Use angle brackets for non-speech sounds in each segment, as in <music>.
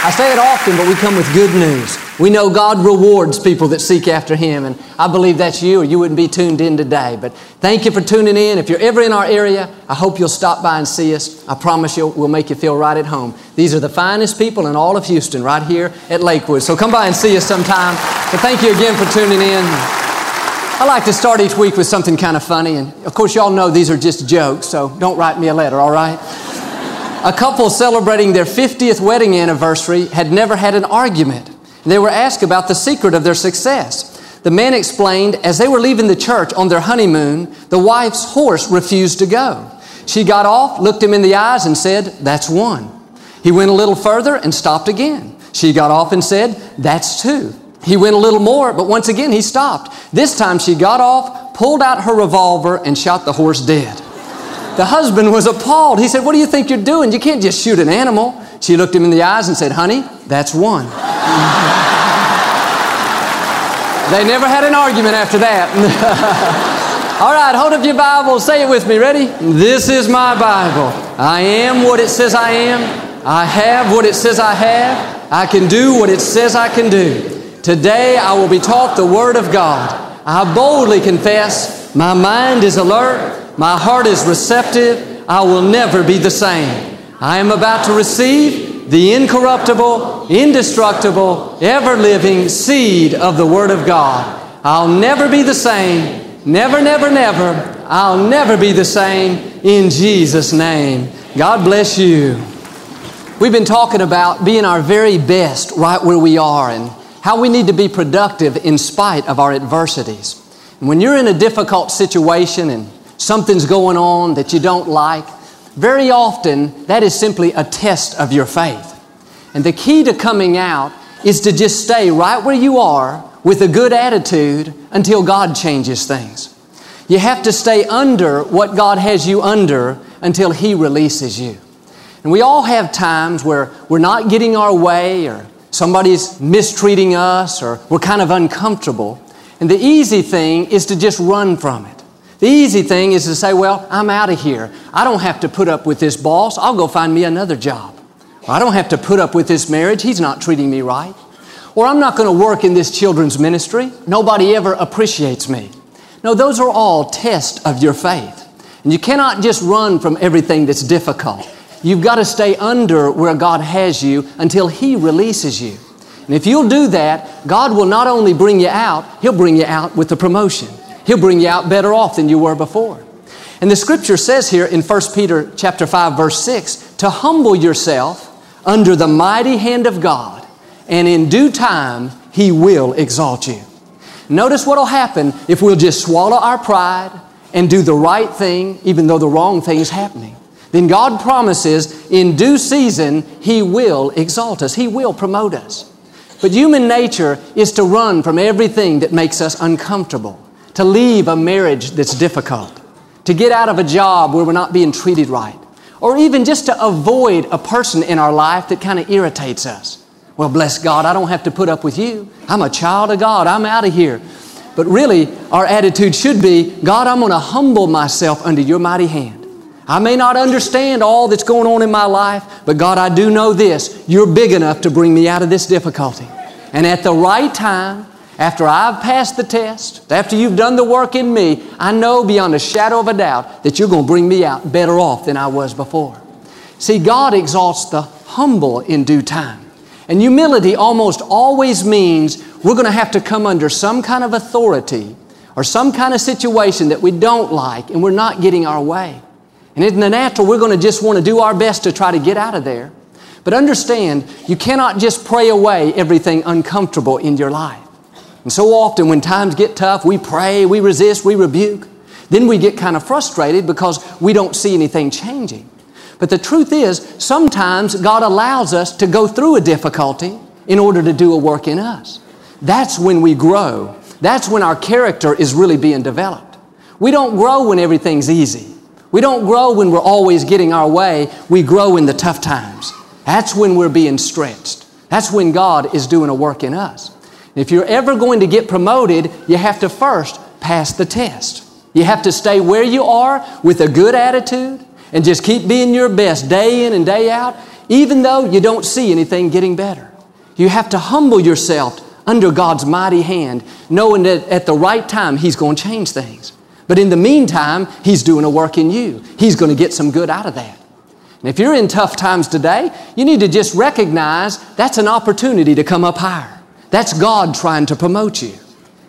I say it often, but we come with good news. We know God rewards people that seek after Him, and I believe that's you, or you wouldn't be tuned in today. But thank you for tuning in. If you're ever in our area, I hope you'll stop by and see us. I promise you, we'll make you feel right at home. These are the finest people in all of Houston, right here at Lakewood. So come by and see us sometime. But thank you again for tuning in. I like to start each week with something kind of funny, and of course, y'all know these are just jokes, so don't write me a letter, all right? A couple celebrating their 50th wedding anniversary had never had an argument. They were asked about the secret of their success. The man explained as they were leaving the church on their honeymoon, the wife's horse refused to go. She got off, looked him in the eyes, and said, That's one. He went a little further and stopped again. She got off and said, That's two. He went a little more, but once again he stopped. This time she got off, pulled out her revolver, and shot the horse dead. The husband was appalled. He said, What do you think you're doing? You can't just shoot an animal. She looked him in the eyes and said, Honey, that's one. <laughs> they never had an argument after that. <laughs> All right, hold up your Bible. Say it with me. Ready? This is my Bible. I am what it says I am. I have what it says I have. I can do what it says I can do. Today I will be taught the Word of God. I boldly confess my mind is alert, my heart is receptive, I will never be the same. I am about to receive the incorruptible, indestructible, ever living seed of the Word of God. I'll never be the same. Never, never, never. I'll never be the same in Jesus' name. God bless you. We've been talking about being our very best right where we are and how we need to be productive in spite of our adversities. And when you're in a difficult situation and something's going on that you don't like, very often that is simply a test of your faith. And the key to coming out is to just stay right where you are with a good attitude until God changes things. You have to stay under what God has you under until He releases you. And we all have times where we're not getting our way or somebody's mistreating us or we're kind of uncomfortable. And the easy thing is to just run from it. The easy thing is to say, well, I'm out of here. I don't have to put up with this boss. I'll go find me another job. Or I don't have to put up with this marriage. He's not treating me right. Or I'm not going to work in this children's ministry. Nobody ever appreciates me. No, those are all tests of your faith. And you cannot just run from everything that's difficult. You've got to stay under where God has you until He releases you. And if you'll do that, God will not only bring you out, He'll bring you out with a promotion. He'll bring you out better off than you were before. And the scripture says here in 1 Peter chapter 5 verse 6, to humble yourself under the mighty hand of God, and in due time he will exalt you. Notice what'll happen if we'll just swallow our pride and do the right thing even though the wrong thing is happening then God promises in due season He will exalt us, He will promote us. But human nature is to run from everything that makes us uncomfortable, to leave a marriage that's difficult, to get out of a job where we're not being treated right, or even just to avoid a person in our life that kind of irritates us. Well, bless God, I don't have to put up with you. I'm a child of God, I'm out of here. But really, our attitude should be God, I'm going to humble myself under your mighty hand. I may not understand all that's going on in my life, but God, I do know this. You're big enough to bring me out of this difficulty. And at the right time, after I've passed the test, after you've done the work in me, I know beyond a shadow of a doubt that you're going to bring me out better off than I was before. See, God exalts the humble in due time. And humility almost always means we're going to have to come under some kind of authority or some kind of situation that we don't like and we're not getting our way. And in the natural, we're going to just want to do our best to try to get out of there. But understand, you cannot just pray away everything uncomfortable in your life. And so often, when times get tough, we pray, we resist, we rebuke. Then we get kind of frustrated because we don't see anything changing. But the truth is, sometimes God allows us to go through a difficulty in order to do a work in us. That's when we grow. That's when our character is really being developed. We don't grow when everything's easy. We don't grow when we're always getting our way. We grow in the tough times. That's when we're being stretched. That's when God is doing a work in us. If you're ever going to get promoted, you have to first pass the test. You have to stay where you are with a good attitude and just keep being your best day in and day out, even though you don't see anything getting better. You have to humble yourself under God's mighty hand, knowing that at the right time He's going to change things. But in the meantime, He's doing a work in you. He's going to get some good out of that. And if you're in tough times today, you need to just recognize that's an opportunity to come up higher. That's God trying to promote you.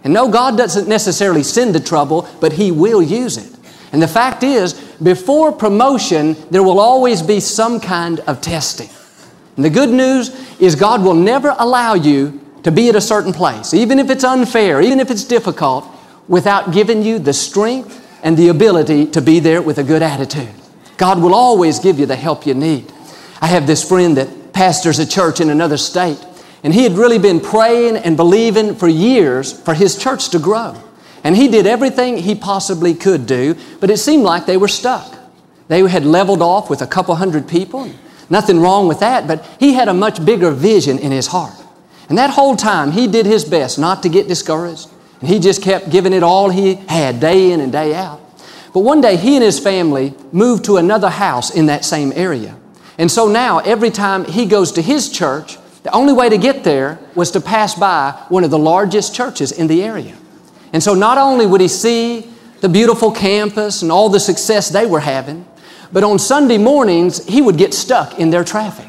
And no, God doesn't necessarily send the trouble, but He will use it. And the fact is, before promotion, there will always be some kind of testing. And the good news is God will never allow you to be at a certain place, even if it's unfair, even if it's difficult, without giving you the strength and the ability to be there with a good attitude. God will always give you the help you need. I have this friend that pastors a church in another state, and he had really been praying and believing for years for his church to grow. And he did everything he possibly could do, but it seemed like they were stuck. They had leveled off with a couple hundred people. Nothing wrong with that, but he had a much bigger vision in his heart. And that whole time, he did his best not to get discouraged. And he just kept giving it all he had, day in and day out. But one day he and his family moved to another house in that same area. And so now every time he goes to his church, the only way to get there was to pass by one of the largest churches in the area. And so not only would he see the beautiful campus and all the success they were having, but on Sunday mornings he would get stuck in their traffic.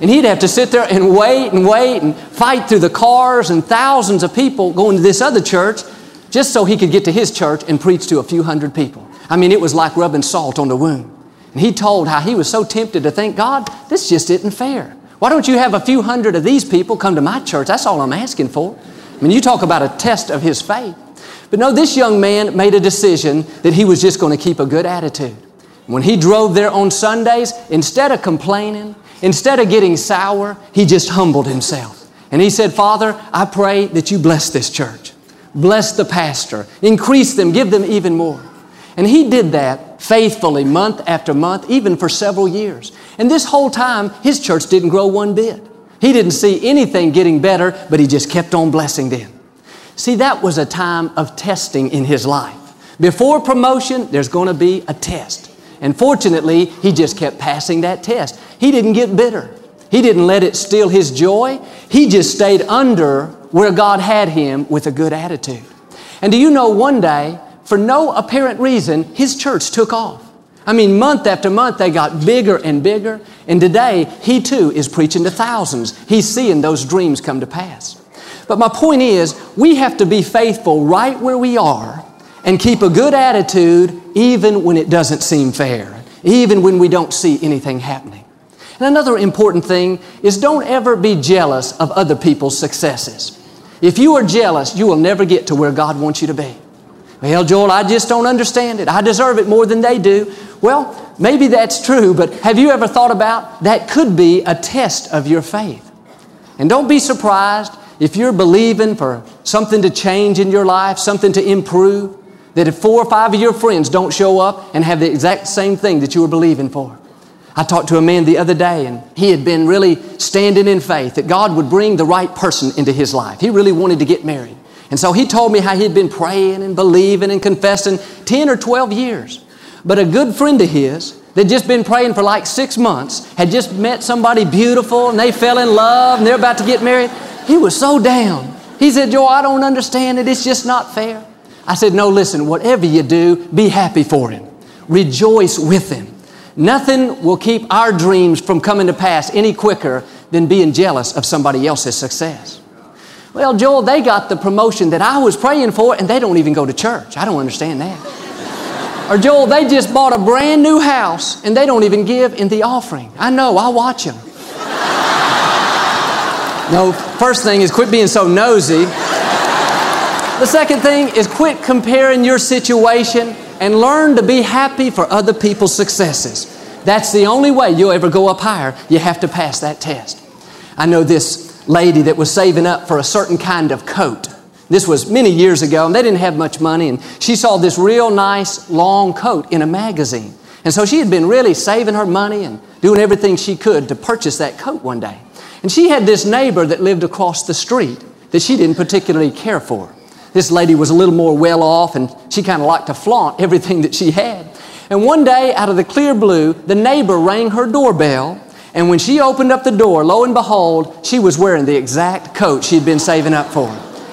And he'd have to sit there and wait and wait and fight through the cars and thousands of people going to this other church just so he could get to his church and preach to a few hundred people. I mean, it was like rubbing salt on the wound. And he told how he was so tempted to think, God, this just isn't fair. Why don't you have a few hundred of these people come to my church? That's all I'm asking for. I mean, you talk about a test of his faith. But no, this young man made a decision that he was just going to keep a good attitude. When he drove there on Sundays, instead of complaining, instead of getting sour, he just humbled himself. And he said, Father, I pray that you bless this church. Bless the pastor. Increase them. Give them even more. And he did that faithfully month after month, even for several years. And this whole time, his church didn't grow one bit. He didn't see anything getting better, but he just kept on blessing them. See, that was a time of testing in his life. Before promotion, there's going to be a test. And fortunately, he just kept passing that test. He didn't get bitter. He didn't let it steal his joy. He just stayed under where God had him with a good attitude. And do you know one day, for no apparent reason, his church took off. I mean, month after month, they got bigger and bigger. And today, he too is preaching to thousands. He's seeing those dreams come to pass. But my point is, we have to be faithful right where we are and keep a good attitude even when it doesn't seem fair, even when we don't see anything happening. And another important thing is don't ever be jealous of other people's successes. If you are jealous, you will never get to where God wants you to be. Well, Joel, I just don't understand it. I deserve it more than they do. Well, maybe that's true, but have you ever thought about that could be a test of your faith? And don't be surprised if you're believing for something to change in your life, something to improve, that if four or five of your friends don't show up and have the exact same thing that you were believing for. I talked to a man the other day and he had been really standing in faith that God would bring the right person into his life. He really wanted to get married. And so he told me how he'd been praying and believing and confessing 10 or 12 years. But a good friend of his that just been praying for like six months had just met somebody beautiful and they fell in love and they're about to get married. He was so down. He said, Joe, I don't understand it. It's just not fair. I said, No, listen, whatever you do, be happy for him. Rejoice with him. Nothing will keep our dreams from coming to pass any quicker than being jealous of somebody else's success. Well, Joel, they got the promotion that I was praying for and they don't even go to church. I don't understand that. or Joel, they just bought a brand new house and they don't even give in the offering. I know, I watch them. no, first thing is quit being so nosy. The second thing is quit comparing your situation and learn to be happy for other people's successes. That's the only way you'll ever go up higher. You have to pass that test. I know this lady that was saving up for a certain kind of coat. This was many years ago, and they didn't have much money, and she saw this real nice long coat in a magazine. And so she had been really saving her money and doing everything she could to purchase that coat one day. And she had this neighbor that lived across the street that she didn't particularly care for. This lady was a little more well off, and she kind of liked to flaunt everything that she had. And one day, out of the clear blue, the neighbor rang her doorbell. And when she opened up the door, lo and behold, she was wearing the exact coat she'd been saving up for.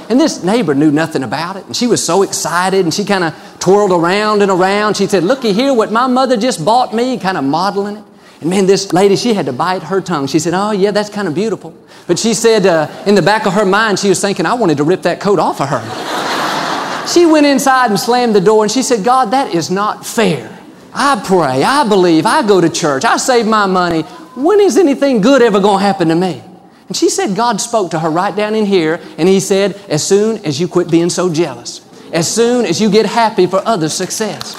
And this neighbor knew nothing about it. And she was so excited and she kind of twirled around and around. She said, Looky here, what my mother just bought me, kind of modeling it. And man, this lady, she had to bite her tongue. She said, Oh, yeah, that's kind of beautiful. But she said, uh, in the back of her mind, she was thinking, I wanted to rip that coat off of her. <laughs> she went inside and slammed the door and she said, God, that is not fair. I pray, I believe, I go to church, I save my money. When is anything good ever going to happen to me? And she said God spoke to her right down in here, and He said, As soon as you quit being so jealous, as soon as you get happy for others' success.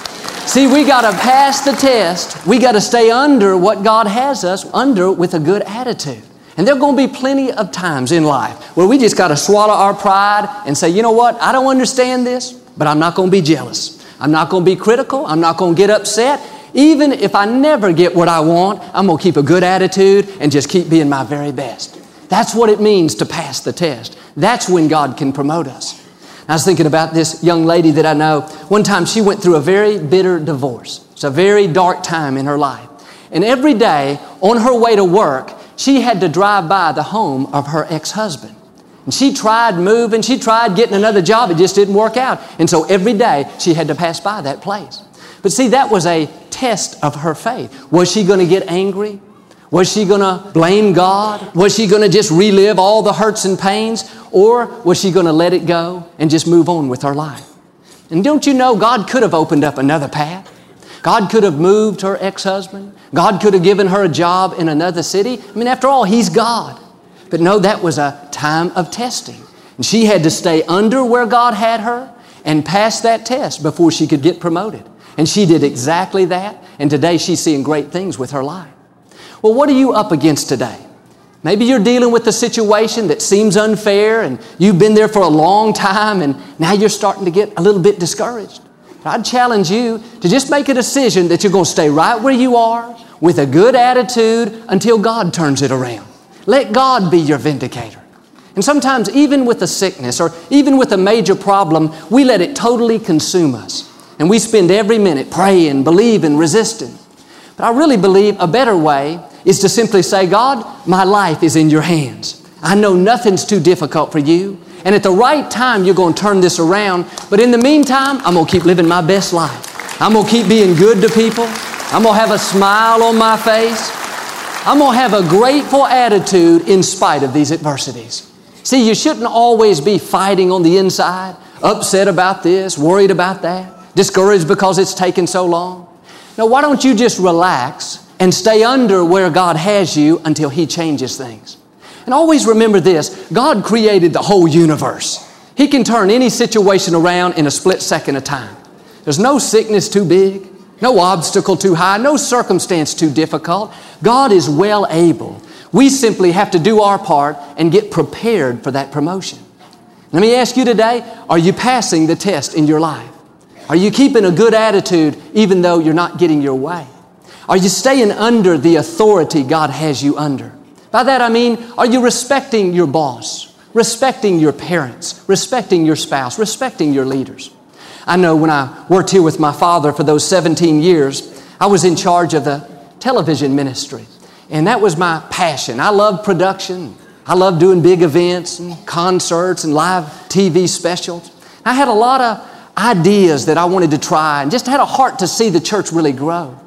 See, we got to pass the test. We got to stay under what God has us under with a good attitude. And there are going to be plenty of times in life where we just got to swallow our pride and say, you know what, I don't understand this, but I'm not going to be jealous. I'm not going to be critical. I'm not going to get upset. Even if I never get what I want, I'm going to keep a good attitude and just keep being my very best. That's what it means to pass the test. That's when God can promote us. I was thinking about this young lady that I know. One time she went through a very bitter divorce. It's a very dark time in her life. And every day on her way to work, she had to drive by the home of her ex husband. And she tried moving, she tried getting another job, it just didn't work out. And so every day she had to pass by that place. But see, that was a test of her faith. Was she going to get angry? Was she going to blame God? Was she going to just relive all the hurts and pains? Or was she going to let it go and just move on with her life? And don't you know God could have opened up another path? God could have moved her ex husband. God could have given her a job in another city. I mean, after all, He's God. But no, that was a time of testing. And she had to stay under where God had her and pass that test before she could get promoted. And she did exactly that. And today she's seeing great things with her life. Well, what are you up against today? Maybe you're dealing with a situation that seems unfair and you've been there for a long time and now you're starting to get a little bit discouraged. I'd challenge you to just make a decision that you're going to stay right where you are with a good attitude until God turns it around. Let God be your vindicator. And sometimes, even with a sickness or even with a major problem, we let it totally consume us. And we spend every minute praying, believing, resisting. But I really believe a better way is to simply say, God, my life is in your hands. I know nothing's too difficult for you. And at the right time, you're going to turn this around. But in the meantime, I'm going to keep living my best life. I'm going to keep being good to people. I'm going to have a smile on my face. I'm going to have a grateful attitude in spite of these adversities. See, you shouldn't always be fighting on the inside, upset about this, worried about that, discouraged because it's taken so long. Now, why don't you just relax and stay under where God has you until He changes things. And always remember this God created the whole universe. He can turn any situation around in a split second of time. There's no sickness too big, no obstacle too high, no circumstance too difficult. God is well able. We simply have to do our part and get prepared for that promotion. Let me ask you today are you passing the test in your life? Are you keeping a good attitude even though you're not getting your way? Are you staying under the authority God has you under? By that I mean, are you respecting your boss, respecting your parents, respecting your spouse, respecting your leaders? I know when I worked here with my father for those 17 years, I was in charge of the television ministry. And that was my passion. I loved production. I loved doing big events and concerts and live TV specials. I had a lot of ideas that I wanted to try and just had a heart to see the church really grow.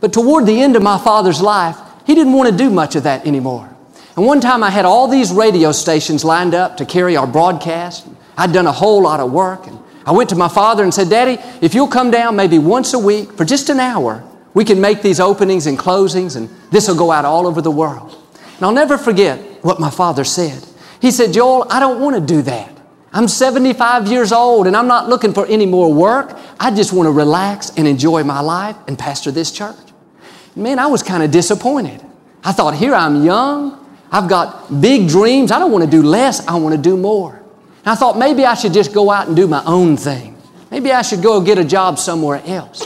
But toward the end of my father's life, he didn't want to do much of that anymore. And one time I had all these radio stations lined up to carry our broadcast. I'd done a whole lot of work. And I went to my father and said, Daddy, if you'll come down maybe once a week for just an hour, we can make these openings and closings, and this will go out all over the world. And I'll never forget what my father said. He said, Joel, I don't want to do that. I'm 75 years old and I'm not looking for any more work. I just want to relax and enjoy my life and pastor this church. Man, I was kind of disappointed. I thought, here I'm young, I've got big dreams. I don't want to do less, I want to do more. And I thought maybe I should just go out and do my own thing. Maybe I should go get a job somewhere else.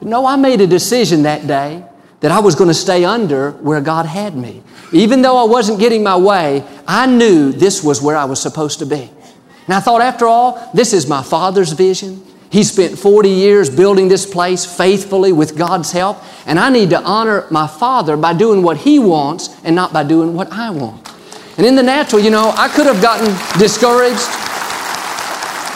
But no, I made a decision that day that I was going to stay under where God had me. Even though I wasn't getting my way, I knew this was where I was supposed to be. And I thought, after all, this is my Father's vision. He spent 40 years building this place faithfully with God's help, and I need to honor my Father by doing what He wants and not by doing what I want. And in the natural, you know, I could have gotten discouraged.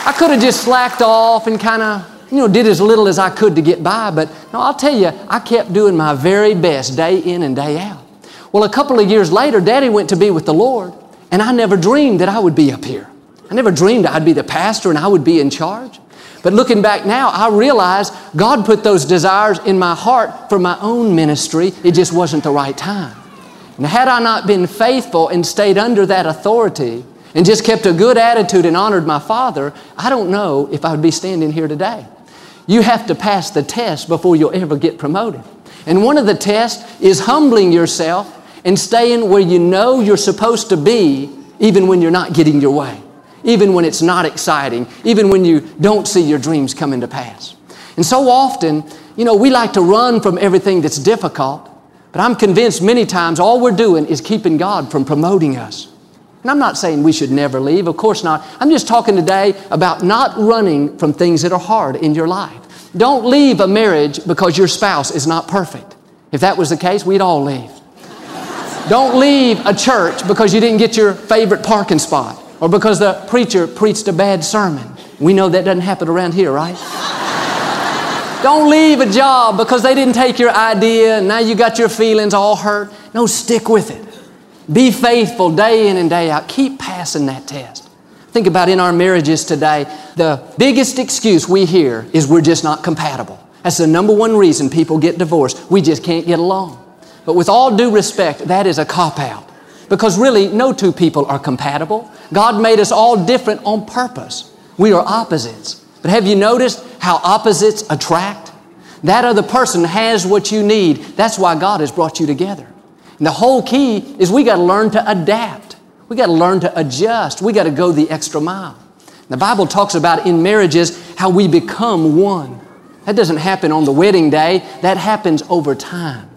I could have just slacked off and kind of, you know, did as little as I could to get by, but no, I'll tell you, I kept doing my very best day in and day out. Well, a couple of years later, Daddy went to be with the Lord, and I never dreamed that I would be up here. I never dreamed I'd be the pastor and I would be in charge. But looking back now, I realize God put those desires in my heart for my own ministry. It just wasn't the right time. And had I not been faithful and stayed under that authority and just kept a good attitude and honored my father, I don't know if I would be standing here today. You have to pass the test before you'll ever get promoted. And one of the tests is humbling yourself and staying where you know you're supposed to be, even when you're not getting your way even when it's not exciting, even when you don't see your dreams coming to pass. And so often, you know, we like to run from everything that's difficult, but I'm convinced many times all we're doing is keeping God from promoting us. And I'm not saying we should never leave, of course not. I'm just talking today about not running from things that are hard in your life. Don't leave a marriage because your spouse is not perfect. If that was the case, we'd all leave. Don't leave a church because you didn't get your favorite parking spot or because the preacher preached a bad sermon. We know that doesn't happen around here, right? <laughs> Don't leave a job because they didn't take your idea and now you got your feelings all hurt. No, stick with it. Be faithful day in and day out. Keep passing that test. Think about in our marriages today, the biggest excuse we hear is we're just not compatible. That's the number one reason people get divorced. We just can't get along. But with all due respect, that is a cop out. Because really, no two people are compatible. God made us all different on purpose. We are opposites. But have you noticed how opposites attract? That other person has what you need. That's why God has brought you together. And the whole key is we got to learn to adapt. We got to learn to adjust. We got to go the extra mile. The Bible talks about in marriages how we become one. That doesn't happen on the wedding day, that happens over time.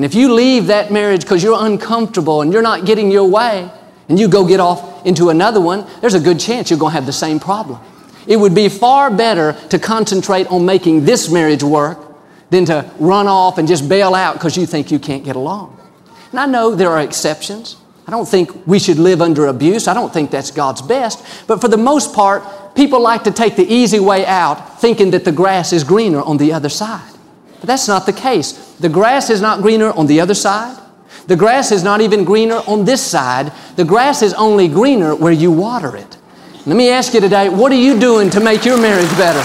And if you leave that marriage because you're uncomfortable and you're not getting your way, and you go get off into another one, there's a good chance you're going to have the same problem. It would be far better to concentrate on making this marriage work than to run off and just bail out because you think you can't get along. And I know there are exceptions. I don't think we should live under abuse. I don't think that's God's best. But for the most part, people like to take the easy way out thinking that the grass is greener on the other side. But that's not the case. The grass is not greener on the other side. The grass is not even greener on this side. The grass is only greener where you water it. Let me ask you today, what are you doing to make your marriage better?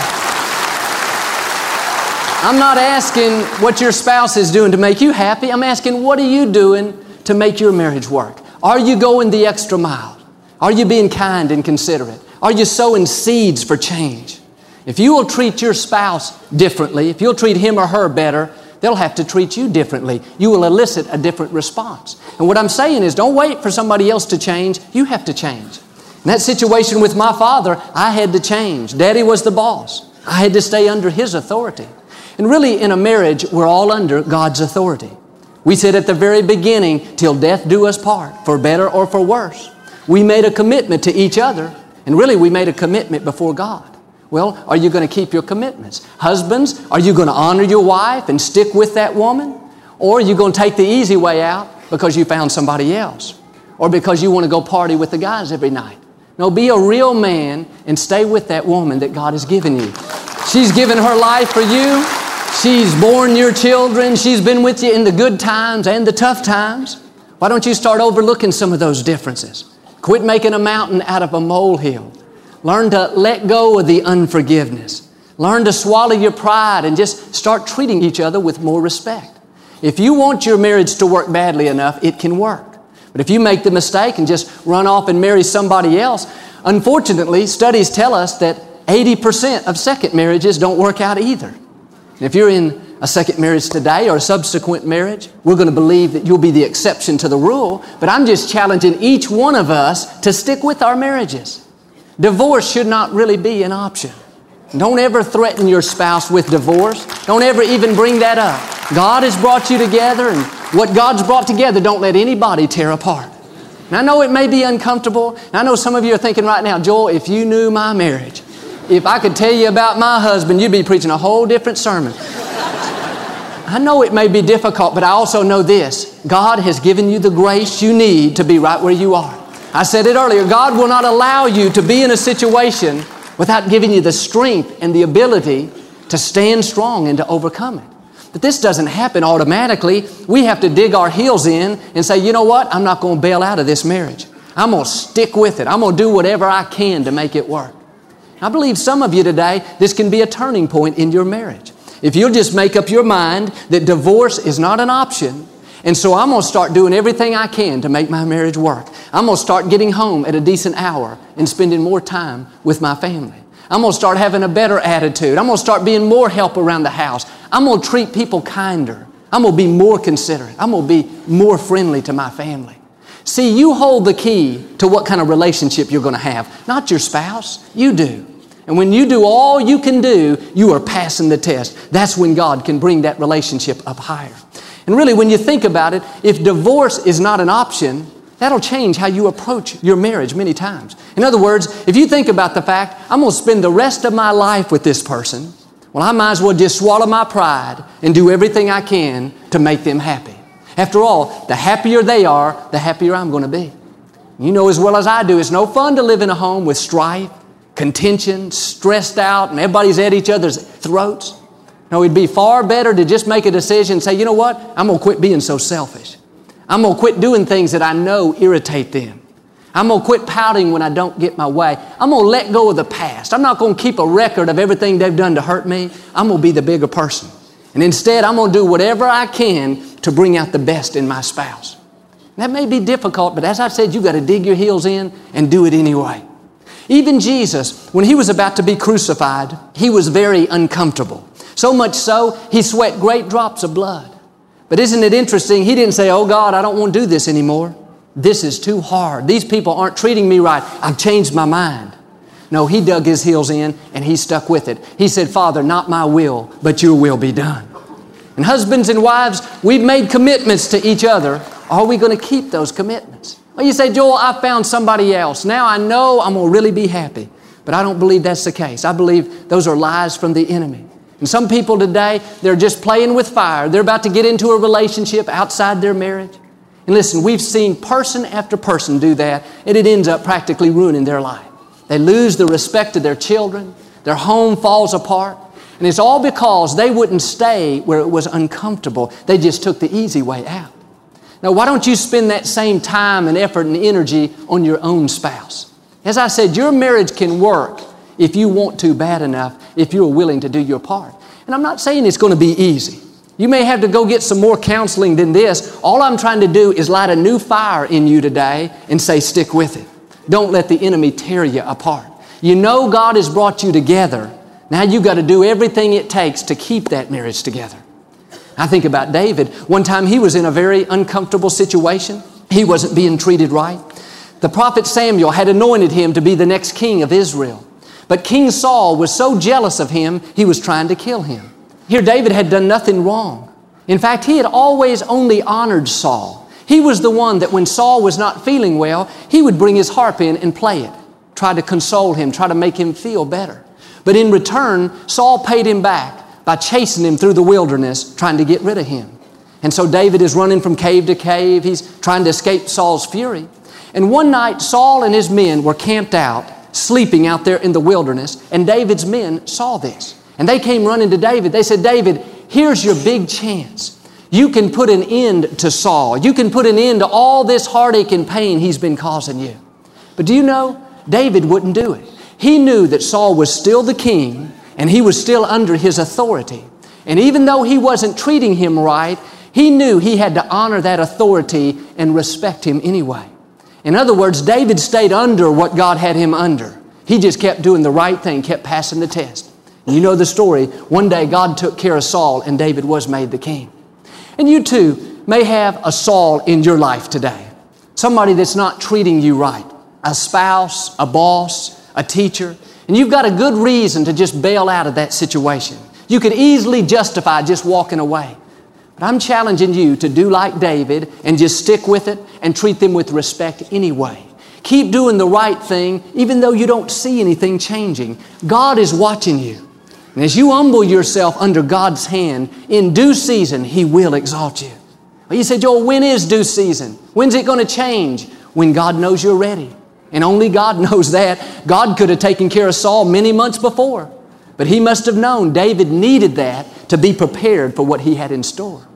I'm not asking what your spouse is doing to make you happy. I'm asking, what are you doing to make your marriage work? Are you going the extra mile? Are you being kind and considerate? Are you sowing seeds for change? If you will treat your spouse differently, if you'll treat him or her better, they'll have to treat you differently. You will elicit a different response. And what I'm saying is don't wait for somebody else to change. You have to change. In that situation with my father, I had to change. Daddy was the boss. I had to stay under his authority. And really, in a marriage, we're all under God's authority. We said at the very beginning, till death do us part, for better or for worse. We made a commitment to each other, and really, we made a commitment before God. Well, are you going to keep your commitments? Husbands, are you going to honor your wife and stick with that woman? Or are you going to take the easy way out because you found somebody else? Or because you want to go party with the guys every night? No, be a real man and stay with that woman that God has given you. She's given her life for you. She's born your children. She's been with you in the good times and the tough times. Why don't you start overlooking some of those differences? Quit making a mountain out of a molehill. Learn to let go of the unforgiveness. Learn to swallow your pride and just start treating each other with more respect. If you want your marriage to work badly enough, it can work. But if you make the mistake and just run off and marry somebody else, unfortunately, studies tell us that 80% of second marriages don't work out either. if you're in a second marriage today or a subsequent marriage. We're going to believe that you'll be the exception to the rule, but I'm just challenging each one of us to stick with our marriages. Divorce should not really be an option. Don't ever threaten your spouse with divorce. Don't ever even bring that up. God has brought you together, and what God's brought together, don't let anybody tear apart. And I know it may be uncomfortable. I know some of you are thinking right now, Joel, if you knew my marriage, if I could tell you about my husband, you'd be preaching a whole different sermon. I know it may be difficult, but I also know this God has given you the grace you need to be right where you are. I said it earlier God will not allow you to be in a situation without giving you the strength and the ability to stand strong and to overcome it. But this doesn't happen automatically. We have to dig our heels in and say, you know what? I'm not going to bail out of this marriage. I'm going to stick with it. I'm going to do whatever I can to make it work. I believe some of you today, this can be a turning point in your marriage. If you'll just make up your mind that divorce is not an option, and so I'm going to start doing everything I can to make my marriage work. I'm going to start getting home at a decent hour and spending more time with my family. I'm going to start having a better attitude. I'm going to start being more help around the house. I'm going to treat people kinder. I'm going to be more considerate. I'm going to be more friendly to my family. See, you hold the key to what kind of relationship you're going to have, not your spouse. You do. And when you do all you can do, you are passing the test. That's when God can bring that relationship up higher. And really, when you think about it, if divorce is not an option, that'll change how you approach your marriage many times. In other words, if you think about the fact, I'm going to spend the rest of my life with this person, well, I might as well just swallow my pride and do everything I can to make them happy. After all, the happier they are, the happier I'm going to be. You know as well as I do, it's no fun to live in a home with strife, contention, stressed out, and everybody's at each other's throats. No, it'd be far better to just make a decision and say, you know what? I'm going to quit being so selfish. I'm going to quit doing things that I know irritate them. I'm going to quit pouting when I don't get my way. I'm going to let go of the past. I'm not going to keep a record of everything they've done to hurt me. I'm going to be the bigger person. And instead, I'm going to do whatever I can to bring out the best in my spouse. That may be difficult, but as I said, you've got to dig your heels in and do it anyway. Even Jesus, when he was about to be crucified, he was very uncomfortable. So much so, he sweat great drops of blood. But isn't it interesting? He didn't say, Oh God, I don't want to do this anymore. This is too hard. These people aren't treating me right. I've changed my mind. No, he dug his heels in and he stuck with it. He said, Father, not my will, but your will be done. And husbands and wives, we've made commitments to each other. Are we going to keep those commitments? Well, you say, Joel, I found somebody else. Now I know I'm going to really be happy. But I don't believe that's the case. I believe those are lies from the enemy. And some people today, they're just playing with fire. They're about to get into a relationship outside their marriage. And listen, we've seen person after person do that, and it ends up practically ruining their life. They lose the respect of their children, their home falls apart, and it's all because they wouldn't stay where it was uncomfortable. They just took the easy way out. Now, why don't you spend that same time and effort and energy on your own spouse? As I said, your marriage can work if you want to bad enough, if you're willing to do your part. And I'm not saying it's going to be easy. You may have to go get some more counseling than this. All I'm trying to do is light a new fire in you today and say, stick with it. Don't let the enemy tear you apart. You know God has brought you together. Now you've got to do everything it takes to keep that marriage together. I think about David. One time he was in a very uncomfortable situation. He wasn't being treated right. The prophet Samuel had anointed him to be the next king of Israel. But King Saul was so jealous of him, he was trying to kill him. Here, David had done nothing wrong. In fact, he had always only honored Saul. He was the one that when Saul was not feeling well, he would bring his harp in and play it, try to console him, try to make him feel better. But in return, Saul paid him back by chasing him through the wilderness, trying to get rid of him. And so David is running from cave to cave. He's trying to escape Saul's fury. And one night, Saul and his men were camped out sleeping out there in the wilderness, and David's men saw this. And they came running to David. They said, David, here's your big chance. You can put an end to Saul. You can put an end to all this heartache and pain he's been causing you. But do you know, David wouldn't do it. He knew that Saul was still the king and he was still under his authority. And even though he wasn't treating him right, he knew he had to honor that authority and respect him anyway. In other words, David stayed under what God had him under. He just kept doing the right thing, kept passing the test. You know the story. One day God took care of Saul and David was made the king. And you too may have a Saul in your life today. Somebody that's not treating you right. A spouse, a boss, a teacher. And you've got a good reason to just bail out of that situation. You could easily justify just walking away. But I'm challenging you to do like David and just stick with it and treat them with respect anyway. Keep doing the right thing even though you don't see anything changing. God is watching you. And as you humble yourself under God's hand, in due season, He will exalt you. You say, Joel, when is due season? When's it going to change? When God knows you're ready. And only God <laughs> knows that. God could have taken care of Saul many months before. But he must have known David needed that to be prepared for what he had in store.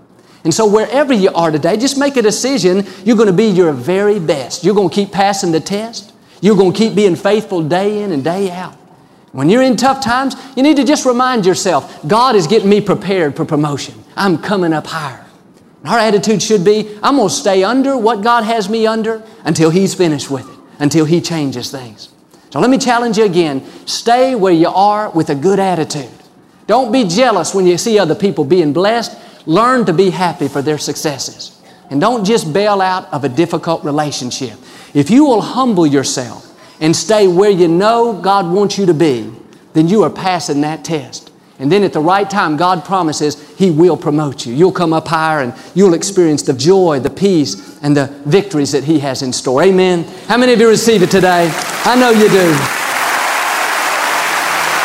And so, wherever you are today, just make a decision. You're going to be your very best. You're going to keep passing the test. You're going to keep being faithful day in and day out. When you're in tough times, you need to just remind yourself God is getting me prepared for promotion. I'm coming up higher. Our attitude should be I'm going to stay under what God has me under until He's finished with it, until He changes things. So let me challenge you again stay where you are with a good attitude. Don't be jealous when you see other people being blessed. Learn to be happy for their successes. And don't just bail out of a difficult relationship. If you will humble yourself and stay where you know God wants you to be, then you are passing that test. And then at the right time, God promises He will promote you. You'll come up higher and you'll experience the joy, the peace, and the victories that He has in store. Amen. How many of you receive it today? I know you do.